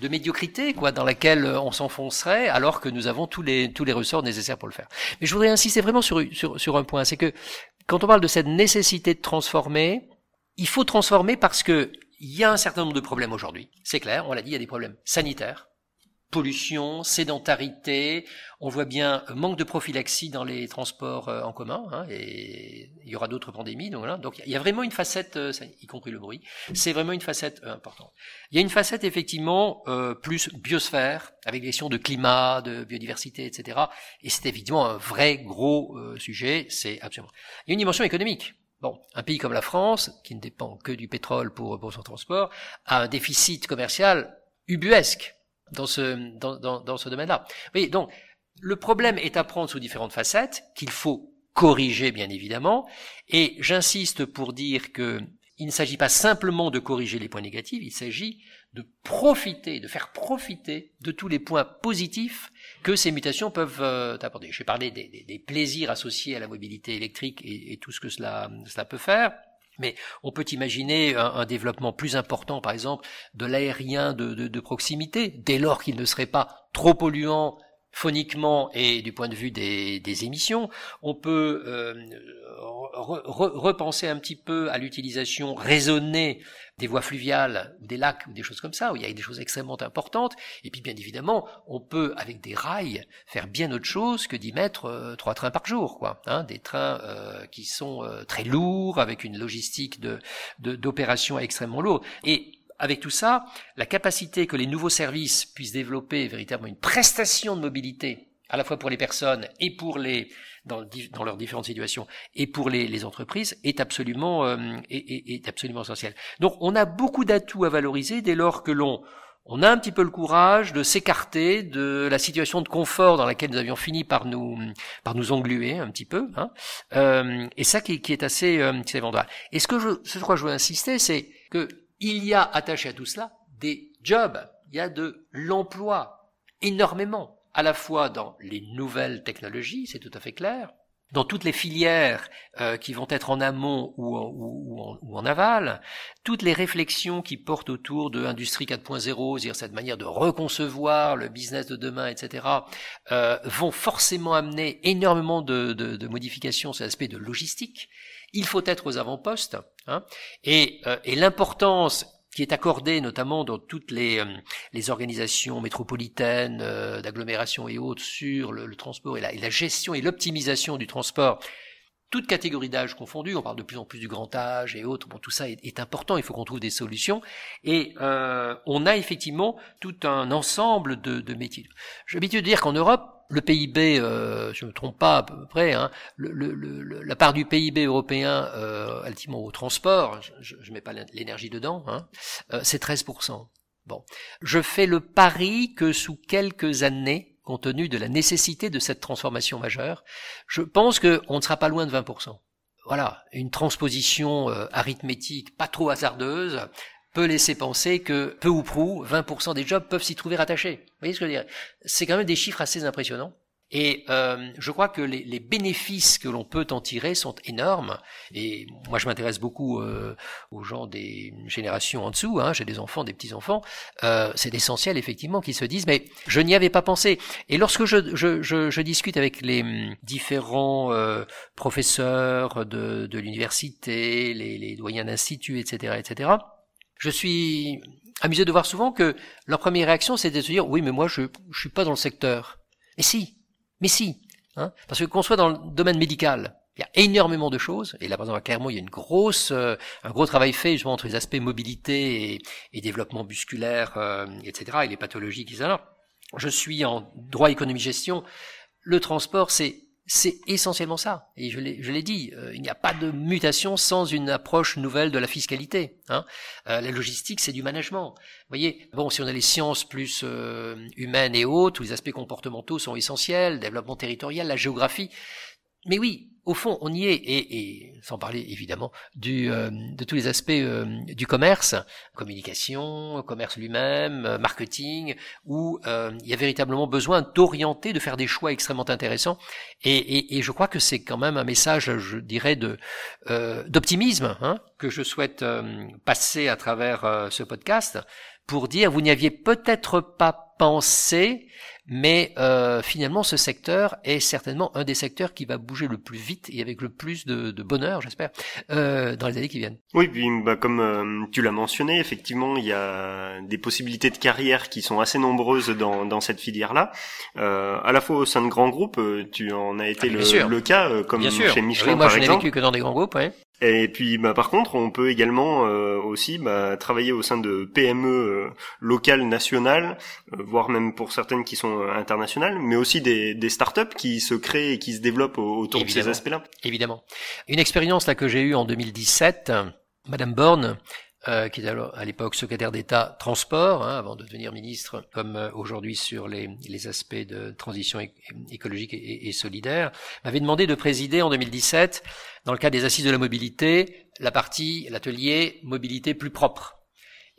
de médiocrité, quoi, dans laquelle euh, on s'enfoncerait, alors que nous avons tous les tous les ressorts nécessaires pour le faire. Mais je voudrais insister vraiment sur sur, sur un point, c'est que quand on parle de cette nécessité de transformer, il faut transformer parce que il y a un certain nombre de problèmes aujourd'hui. C'est clair, on l'a dit, il y a des problèmes sanitaires, pollution, sédentarité, on voit bien manque de prophylaxie dans les transports euh, en commun, hein, et il y aura d'autres pandémies. Donc, donc il y a vraiment une facette, euh, y compris le bruit, c'est vraiment une facette euh, importante. Il y a une facette effectivement plus biosphère, avec des questions de climat, de biodiversité, etc. Et c'est évidemment un vrai gros sujet, c'est absolument. Il y a une dimension économique. Bon, un pays comme la France, qui ne dépend que du pétrole pour, pour son transport, a un déficit commercial ubuesque dans ce, dans, dans, dans ce domaine-là. Oui, donc, le problème est à prendre sous différentes facettes, qu'il faut corriger, bien évidemment, et j'insiste pour dire que il ne s'agit pas simplement de corriger les points négatifs, il s'agit de profiter, de faire profiter de tous les points positifs que ces mutations peuvent euh, apporter. J'ai parlé des, des, des, plaisirs associés à la mobilité électrique et, et tout ce que cela, cela peut faire. Mais on peut imaginer un, développement plus important, par exemple, de l'aérien de, proximité, dès lors qu'il ne serait pas trop polluant phoniquement et du point de vue des, émissions. On peut euh, repenser un petit peu à l'utilisation raisonnée des voies fluviales, des lacs ou des choses comme ça, où il y a des choses extrêmement importantes. Et puis bien évidemment, on peut, avec des rails, faire bien autre chose que d'y mettre euh, trois trains par jour, quoi. Hein, des trains euh, qui sont euh, très lourds, avec une logistique de d'opération extrêmement lourde. Et avec tout ça, la capacité que les nouveaux services puissent développer véritablement une prestation de mobilité à la fois pour les personnes et pour les dans, leurs différentes situations et pour les, entreprises est absolument euh, est, est, absolument essentiel. Donc on a beaucoup d'atouts à valoriser dès lors que l'on on a un petit peu le courage de s'écarter de la situation de confort dans laquelle nous avions fini par nous par nous engluer un petit peu, hein, euh, et ça qui, est assez euh, Et ce que je ce que je veux insister, c'est que il y a attaché à tout cela des jobs, il y a de l'emploi énormément à la fois dans les nouvelles technologies, c'est tout à fait clair, dans toutes les filières euh, qui vont être en amont ou en, ou, en, aval, toutes les réflexions qui portent autour de l'industrie 4.0, c'est-à-dire cette manière de reconcevoir le business de demain, etc., euh, vont forcément amener énormément de, de, de modifications sur l'aspect de logistique. Il faut être aux avant-postes, hein, et, euh, et l'importance qui est accordé notamment dans toutes les, euh, les organisations métropolitaines, euh, d'agglomération et autres sur le, transport et la, et la, gestion et l'optimisation du transport, toutes catégories d'âge confondues, on parle de plus en plus du grand âge et autres, bon tout ça est, est important, il faut qu'on trouve des solutions, et euh, on a effectivement tout un ensemble de, de métiers. J'ai l'habitude de dire qu'en Europe, le PIB, euh, je ne me trompe pas à peu près, hein, la part du PIB européen euh, ultimement au transport, je ne mets pas l'énergie dedans, hein, euh, c'est 13%. Bon, je fais le pari que sous quelques années, compte tenu de la nécessité de cette transformation majeure, je pense qu'on ne sera pas loin de 20%. Voilà, une transposition euh, arithmétique pas trop hasardeuse, peut laisser penser que peu ou prou 20% des jobs peuvent s'y trouver rattachés. Vous voyez ce que je veux dire? C'est quand même des chiffres assez impressionnants. Et euh, je crois que les, les bénéfices que l'on peut en tirer sont énormes. Et moi, je m'intéresse beaucoup euh, aux gens des générations en dessous. Hein, J'ai des enfants, des petits enfants. Euh, C'est essentiel, effectivement, qu'ils se disent mais je n'y avais pas pensé. Et lorsque je, je, je, je discute avec les hum, différents euh, professeurs de, de l'université, les, les doyens d'instituts, etc., etc. Je suis amusé de voir souvent que leur première réaction, c'est de se dire oui, mais moi, je je suis pas dans le secteur. Mais si, mais si, hein, parce que qu'on soit dans le domaine médical, il y a énormément de choses, et là par exemple à Clermont, il y a une grosse, euh, un gros travail fait justement entre les aspects mobilité et, et développement musculaire, euh, etc., et les pathologies qui sont là. Je suis en droit économie gestion. Le transport, c'est c'est essentiellement ça. Et je l'ai, dit, euh, il n'y a pas de mutation sans une approche nouvelle de la fiscalité. Hein. Euh, la logistique, c'est du management. Vous voyez, bon, si on a les sciences plus euh, humaines et autres, tous les aspects comportementaux sont essentiels, développement territorial, la géographie. Mais oui, au fond, on y est, et, et sans parler évidemment du, euh, de tous les aspects euh, du commerce, communication, commerce lui-même, euh, marketing, où il y a véritablement besoin d'orienter, de faire des choix extrêmement intéressants. Et, et, et je crois que c'est quand même un message, je dirais, de d'optimisme hein, que je souhaite passer à travers ce podcast pour dire vous n'y aviez peut-être pas pensé, mais euh, finalement, ce secteur est certainement un des secteurs qui va bouger le plus vite et avec le plus de, de bonheur, j'espère, euh, dans les années qui viennent. Oui, puis bah, comme euh, tu l'as mentionné, effectivement, il y a des possibilités de carrière qui sont assez nombreuses dans, dans cette filière-là. Euh, à la fois au sein de grands groupes, euh, tu en as été Ah, le, le cas, euh, comme Bien sûr. chez Michelin Oui, moi, par je n'ai exemple. vécu que dans des grands groupes. Ouais. Et puis, bah, par contre, on peut également euh, aussi bah, travailler au sein de PME euh, locales, nationales, euh, voire même pour certaines qui sont euh, internationales, mais aussi des, des startups qui se créent et qui se développent au- autour de ces aspects-là. Évidemment. Une expérience là que j'ai eue en 2017, euh, Madame Borne, euh, qui était alors à l'époque secrétaire d'État transport, hein, avant de devenir ministre, comme euh, aujourd'hui sur les, les aspects de transition écologique et, et solidaire, m'avait demandé de présider en 2017, dans le cadre des assises de la mobilité, la partie, l'atelier mobilité plus propre.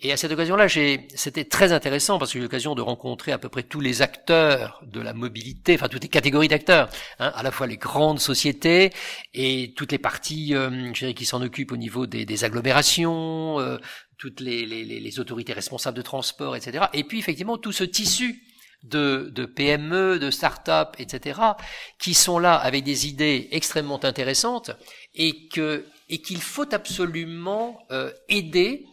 Et à cette occasion-là, c'était très intéressant parce que j'ai eu l'occasion de rencontrer à peu près tous les acteurs de la mobilité, enfin toutes les catégories d'acteurs, hein, à la fois les grandes sociétés et toutes les parties, euh, je dirais, qui s'en occupent au niveau des, des agglomérations, euh, toutes les, les, les- les autorités responsables de transport, etc. Et puis effectivement tout ce tissu de, de PME, de start-up, etc., qui sont là avec des idées extrêmement intéressantes et que et qu'il faut absolument euh, aider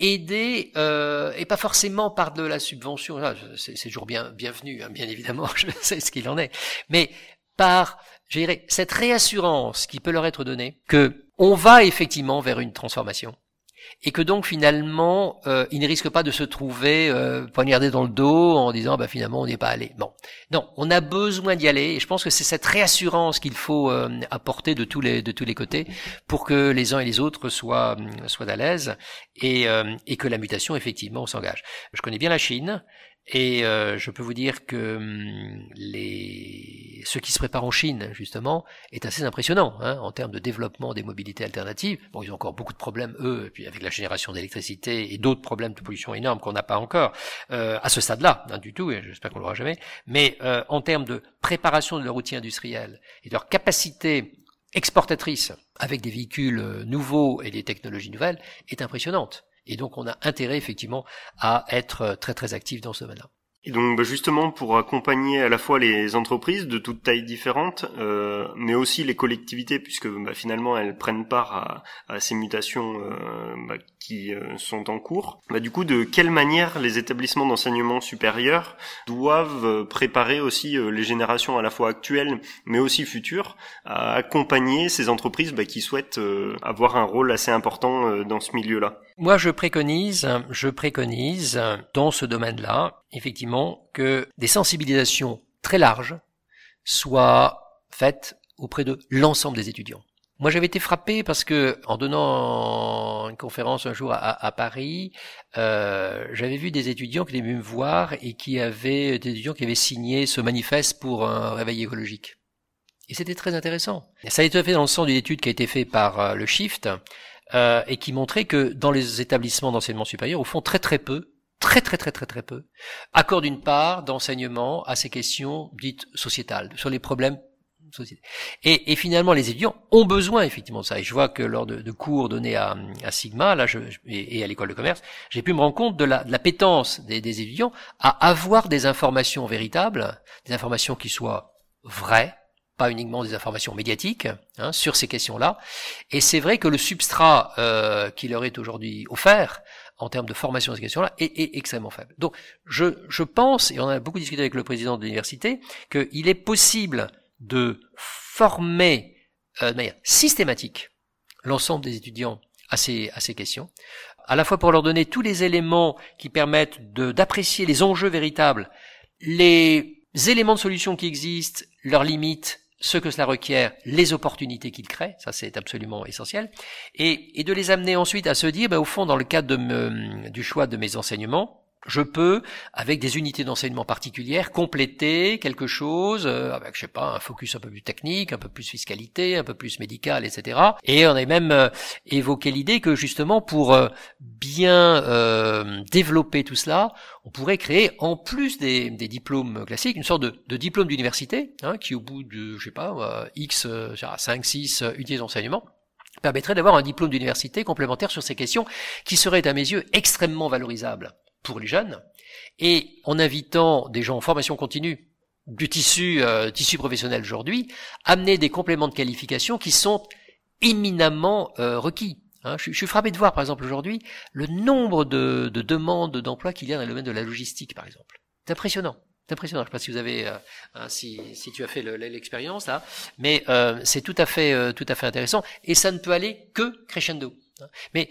aider euh, et pas forcément par de la subvention. Là, c'est toujours bien bienvenu hein, bien évidemment je sais ce qu'il en est. Mais par je cette réassurance qui peut leur être donnée que on va effectivement vers une transformation et que donc finalement euh, ils ne risquent pas de se trouver euh, poignardés dans le dos en disant bah finalement on n'y est pas allé. Bon. Non on a besoin d'y aller et je pense que c'est cette réassurance qu'il faut euh, apporter de tous les de tous les côtés pour que les uns et les autres soient soient à l'aise et euh, et que la mutation effectivement s'engage. Je connais bien la Chine et euh, je peux vous dire que hum, les ce qui se prépare en Chine justement est assez impressionnant hein, en termes de développement des mobilités alternatives. Bon, ils ont encore beaucoup de problèmes eux, et puis avec la génération d'électricité et d'autres problèmes de pollution énormes qu'on n'a pas encore euh, à ce stade-là, hein, du tout. Et j'espère qu'on l'aura jamais. Mais euh, en termes de préparation de leur outil industriel et de leur capacité exportatrice avec des véhicules euh, nouveaux et des technologies nouvelles est impressionnante. Et donc on a intérêt effectivement à être euh, très très actif dans ce domaine-là. Et donc bah, justement pour accompagner à la fois les entreprises de toutes tailles différentes, euh, mais aussi les collectivités, puisque bah, finalement elles prennent part à, à ces mutations euh, bah, qui euh, sont en cours. Bah, du coup, de quelle manière les établissements d'enseignement supérieur doivent euh, préparer aussi euh, les générations à la fois actuelles, mais aussi futures, à accompagner ces entreprises bah, qui souhaitent euh, avoir un rôle assez important dans ce milieu-là? Moi, je préconise, je préconise dans ce domaine-là, effectivement, que des sensibilisations très larges soient faites auprès de l'ensemble des étudiants. Moi, j'avais été frappé parce que, en donnant une conférence un jour à, Paris, euh, j'avais vu des étudiants qui étaient venus me voir et qui avaient des étudiants qui avaient signé ce manifeste pour un réveil écologique. Et c'était très intéressant. Ça a été fait dans le sens d'une étude qui a été faite par euh, le Shift, euh, et qui montrait que dans les établissements d'enseignement supérieur, au fond, très très peu, très très très très très peu, accordent une part d'enseignement à ces questions dites sociétales, sur les problèmes et, et, finalement, les étudiants ont besoin effectivement de ça. Et je vois que lors de, cours donnés à, Sigma, là, je, et, à l'école de commerce, j'ai pu me rendre compte de la, de la pétence des, des, étudiants à avoir des informations véritables, des informations qui soient vraies, pas uniquement des informations médiatiques hein, sur ces questions-là. Et c'est vrai que le substrat euh, qui leur est aujourd'hui offert en termes de formation de ces questions-là est, est, extrêmement faible. Donc je, je pense, et on a beaucoup discuté avec le président de l'université, qu'il est possible de former euh, de manière systématique l'ensemble des étudiants à ces, à ces questions, à la fois pour leur donner tous les éléments qui permettent d'apprécier les enjeux véritables, les éléments de solution qui existent, leurs limites, ce que cela requiert, les opportunités qu'ils créent, ça c'est absolument essentiel, et, de les amener ensuite à se dire, ben, au fond, dans le cadre du choix de mes enseignements, je peux, avec des unités d'enseignement particulières, compléter quelque chose euh, avec, je sais pas, un focus un peu plus technique, un peu plus fiscalité, un peu plus médical, etc. Et on a même euh, évoqué l'idée que justement, pour euh, bien développer tout cela, on pourrait créer, en plus des, diplômes classiques, une sorte de, diplôme d'université, hein, qui au bout de, je sais pas, X, 5, 6 unités d'enseignement, permettrait d'avoir un diplôme d'université complémentaire sur ces questions qui serait à mes yeux extrêmement valorisable pour les jeunes, et en invitant des gens en formation continue du tissu, euh, tissu professionnel aujourd'hui, amener des compléments de qualification qui sont éminemment euh, requis. Hein. je, suis frappé de voir, par exemple, aujourd'hui, le nombre de, de demandes d'emploi qu'il y a dans le domaine de la logistique, par exemple. C'est impressionnant. C'est impressionnant. Je ne sais pas si vous avez, euh, hein, si, si tu as fait l'expérience là, mais euh, c'est tout à fait, euh, tout à fait intéressant. Et ça ne peut aller que crescendo. Hein. Mais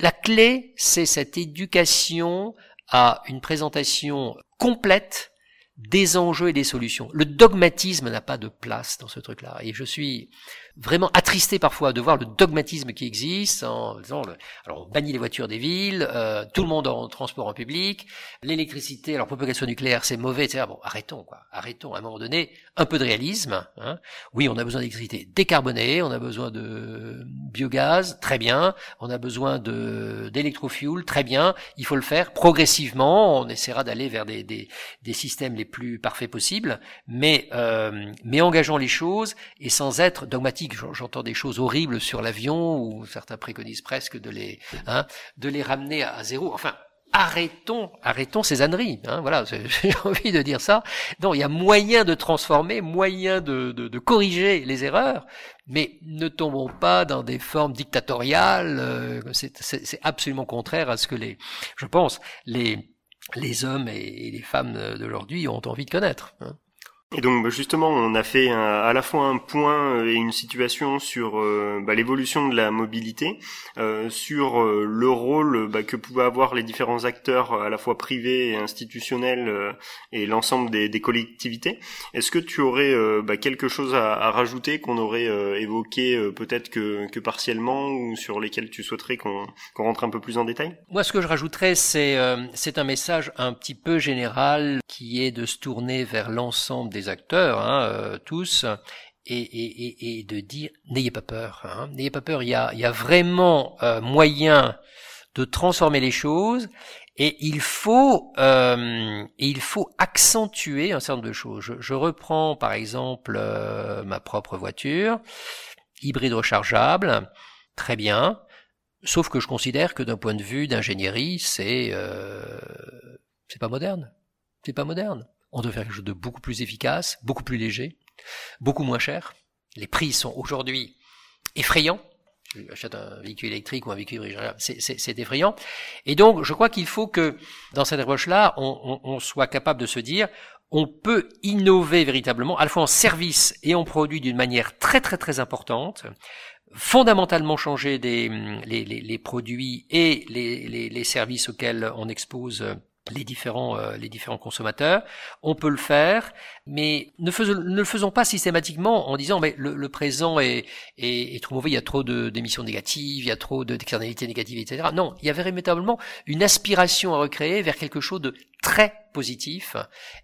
la clé, c'est cette éducation à une présentation complète des enjeux et des solutions. Le dogmatisme n'a pas de place dans ce truc-là. Et je suis vraiment attristé parfois de voir le dogmatisme qui existe en disant, alors on bannit les voitures des villes, euh, tout le monde en transport en public, l'électricité, alors propagation nucléaire c'est mauvais, etc. Bon, arrêtons quoi, arrêtons à un moment donné, un peu de réalisme. Hein. Oui, on a besoin d'électricité décarbonée, on a besoin de biogaz, très bien, on a besoin de d'électrofuel, très bien, il faut le faire progressivement, on essaiera d'aller vers des, des, des, systèmes les plus parfaits possibles, mais, euh, mais engageons les choses et sans être dogmatique J'entends des choses horribles sur l'avion, où certains préconisent presque de les, hein, de les ramener à zéro. Enfin, arrêtons, arrêtons ces âneries. Hein, voilà, j'ai envie de dire ça. Non, il y a moyen de transformer, moyen de, de, de corriger les erreurs, mais ne tombons pas dans des formes dictatoriales. Euh, c'est absolument contraire à ce que les, je pense, les les hommes et les femmes d'aujourd'hui ont envie de connaître. Hein. Et donc bah, justement, on a fait à la fois un point euh, et une situation sur euh, bah, l'évolution de la mobilité, euh, sur le rôle bah, que pouvaient avoir les différents acteurs, à la fois privés et institutionnels, et l'ensemble des, collectivités. Est-ce que tu aurais quelque chose à, rajouter qu'on aurait évoqué peut-être que, que, partiellement ou sur lesquels tu souhaiterais qu'on rentre un peu plus en détail? Moi, ce que je rajouterais, c'est un message un petit peu général qui est de se tourner vers l'ensemble des acteurs, hein, euh, tous, et, de dire n'ayez pas peur, hein, n'ayez pas peur. Il y a, y a vraiment euh, moyen de transformer les choses et il faut euh, il faut accentuer un certain nombre de choses. Je, je reprends par exemple ma propre voiture hybride rechargeable, très bien. Sauf que je considère que d'un point de vue d'ingénierie, c'est c'est pas moderne. C'est pas moderne on doit faire quelque chose de beaucoup plus efficace, beaucoup plus léger, beaucoup moins cher. Les prix sont aujourd'hui effrayants. J'achète un véhicule électrique ou un véhicule c'est effrayant. Et donc, je crois qu'il faut que, dans cette approche-là, on, soit capable de se dire, on peut innover véritablement, à la fois en service et en produit d'une manière très très très importante, fondamentalement changer les, produits et les, services auxquels on expose les différents, euh, les différents consommateurs. On peut le faire, mais ne, faisons, ne le faisons pas systématiquement en disant mais le, présent est, est, est, trop mauvais, il y a trop d'émissions négatives, il y a trop d'externalités négatives, etc. Non, il y avait véritablement une aspiration à recréer vers quelque chose de très positif.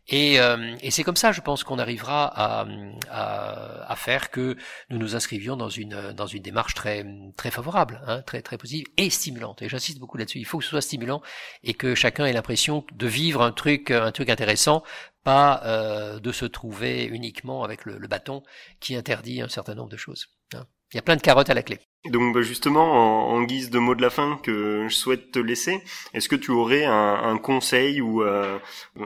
Et, euh, et c'est comme ça je pense qu'on arrivera à, à, à, faire que nous nous inscrivions dans une dans une démarche très très favorable hein, très très positive et stimulante. Et j'insiste beaucoup là-dessus. Il faut que ce soit stimulant et que chacun ait l'impression de vivre un truc un truc intéressant pas euh, de se trouver uniquement avec le, le, bâton qui interdit un certain nombre de choses hein. Il y a plein de carottes à la clé. Donc bah, justement, en, guise de mot de la fin que je souhaite te laisser, est-ce que tu aurais un, conseil ou euh,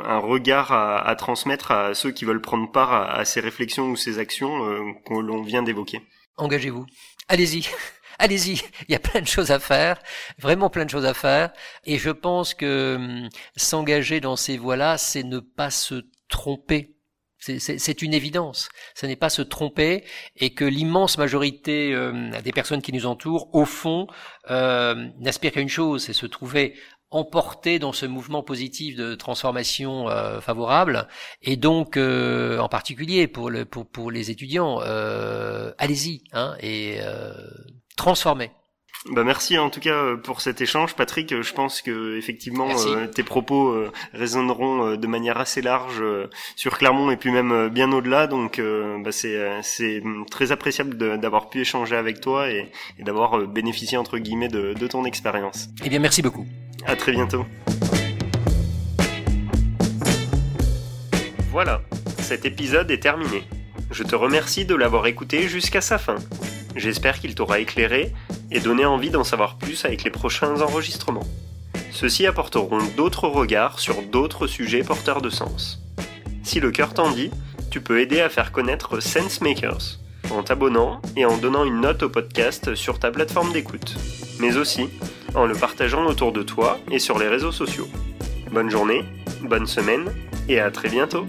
un regard à, transmettre à ceux qui veulent prendre part à, ces réflexions ou ces actions euh, que l'on vient d'évoquer? Engagez-vous. Allez-y. Allez-y, il y a plein de choses à faire, vraiment plein de choses à faire, et je pense que hum, s'engager dans ces voies-là, c'est ne pas se tromper c'est une évidence. Ce n'est pas se tromper et que l'immense majorité euh, des personnes qui nous entourent, au fond, euh, n'aspirent qu'à une chose, c'est se trouver emporté dans ce mouvement positif de transformation euh, favorable. Et donc, euh, en particulier pour, le, pour, les étudiants, allez-y hein, et transformez. Bah merci en tout cas euh, pour cet échange, Patrick. Je pense que effectivement euh, tes propos euh, résonneront de manière assez large sur Clermont et puis même bien au-delà. Donc bah, c'est c'est très appréciable d'avoir pu échanger avec toi et, et d'avoir bénéficié entre guillemets de, de ton expérience. Eh bien merci beaucoup. À très bientôt. Voilà, cet épisode est terminé. Je te remercie de l'avoir écouté jusqu'à sa fin. J'espère qu'il t'aura éclairé et donné envie d'en savoir plus avec les prochains enregistrements. Ceux-ci apporteront d'autres regards sur d'autres sujets porteurs de sens. Si le cœur t'en dit, tu peux aider à faire connaître SenseMakers en t'abonnant et en donnant une note au podcast sur ta plateforme d'écoute, mais aussi en le partageant autour de toi et sur les réseaux sociaux. Bonne journée, bonne semaine et à très bientôt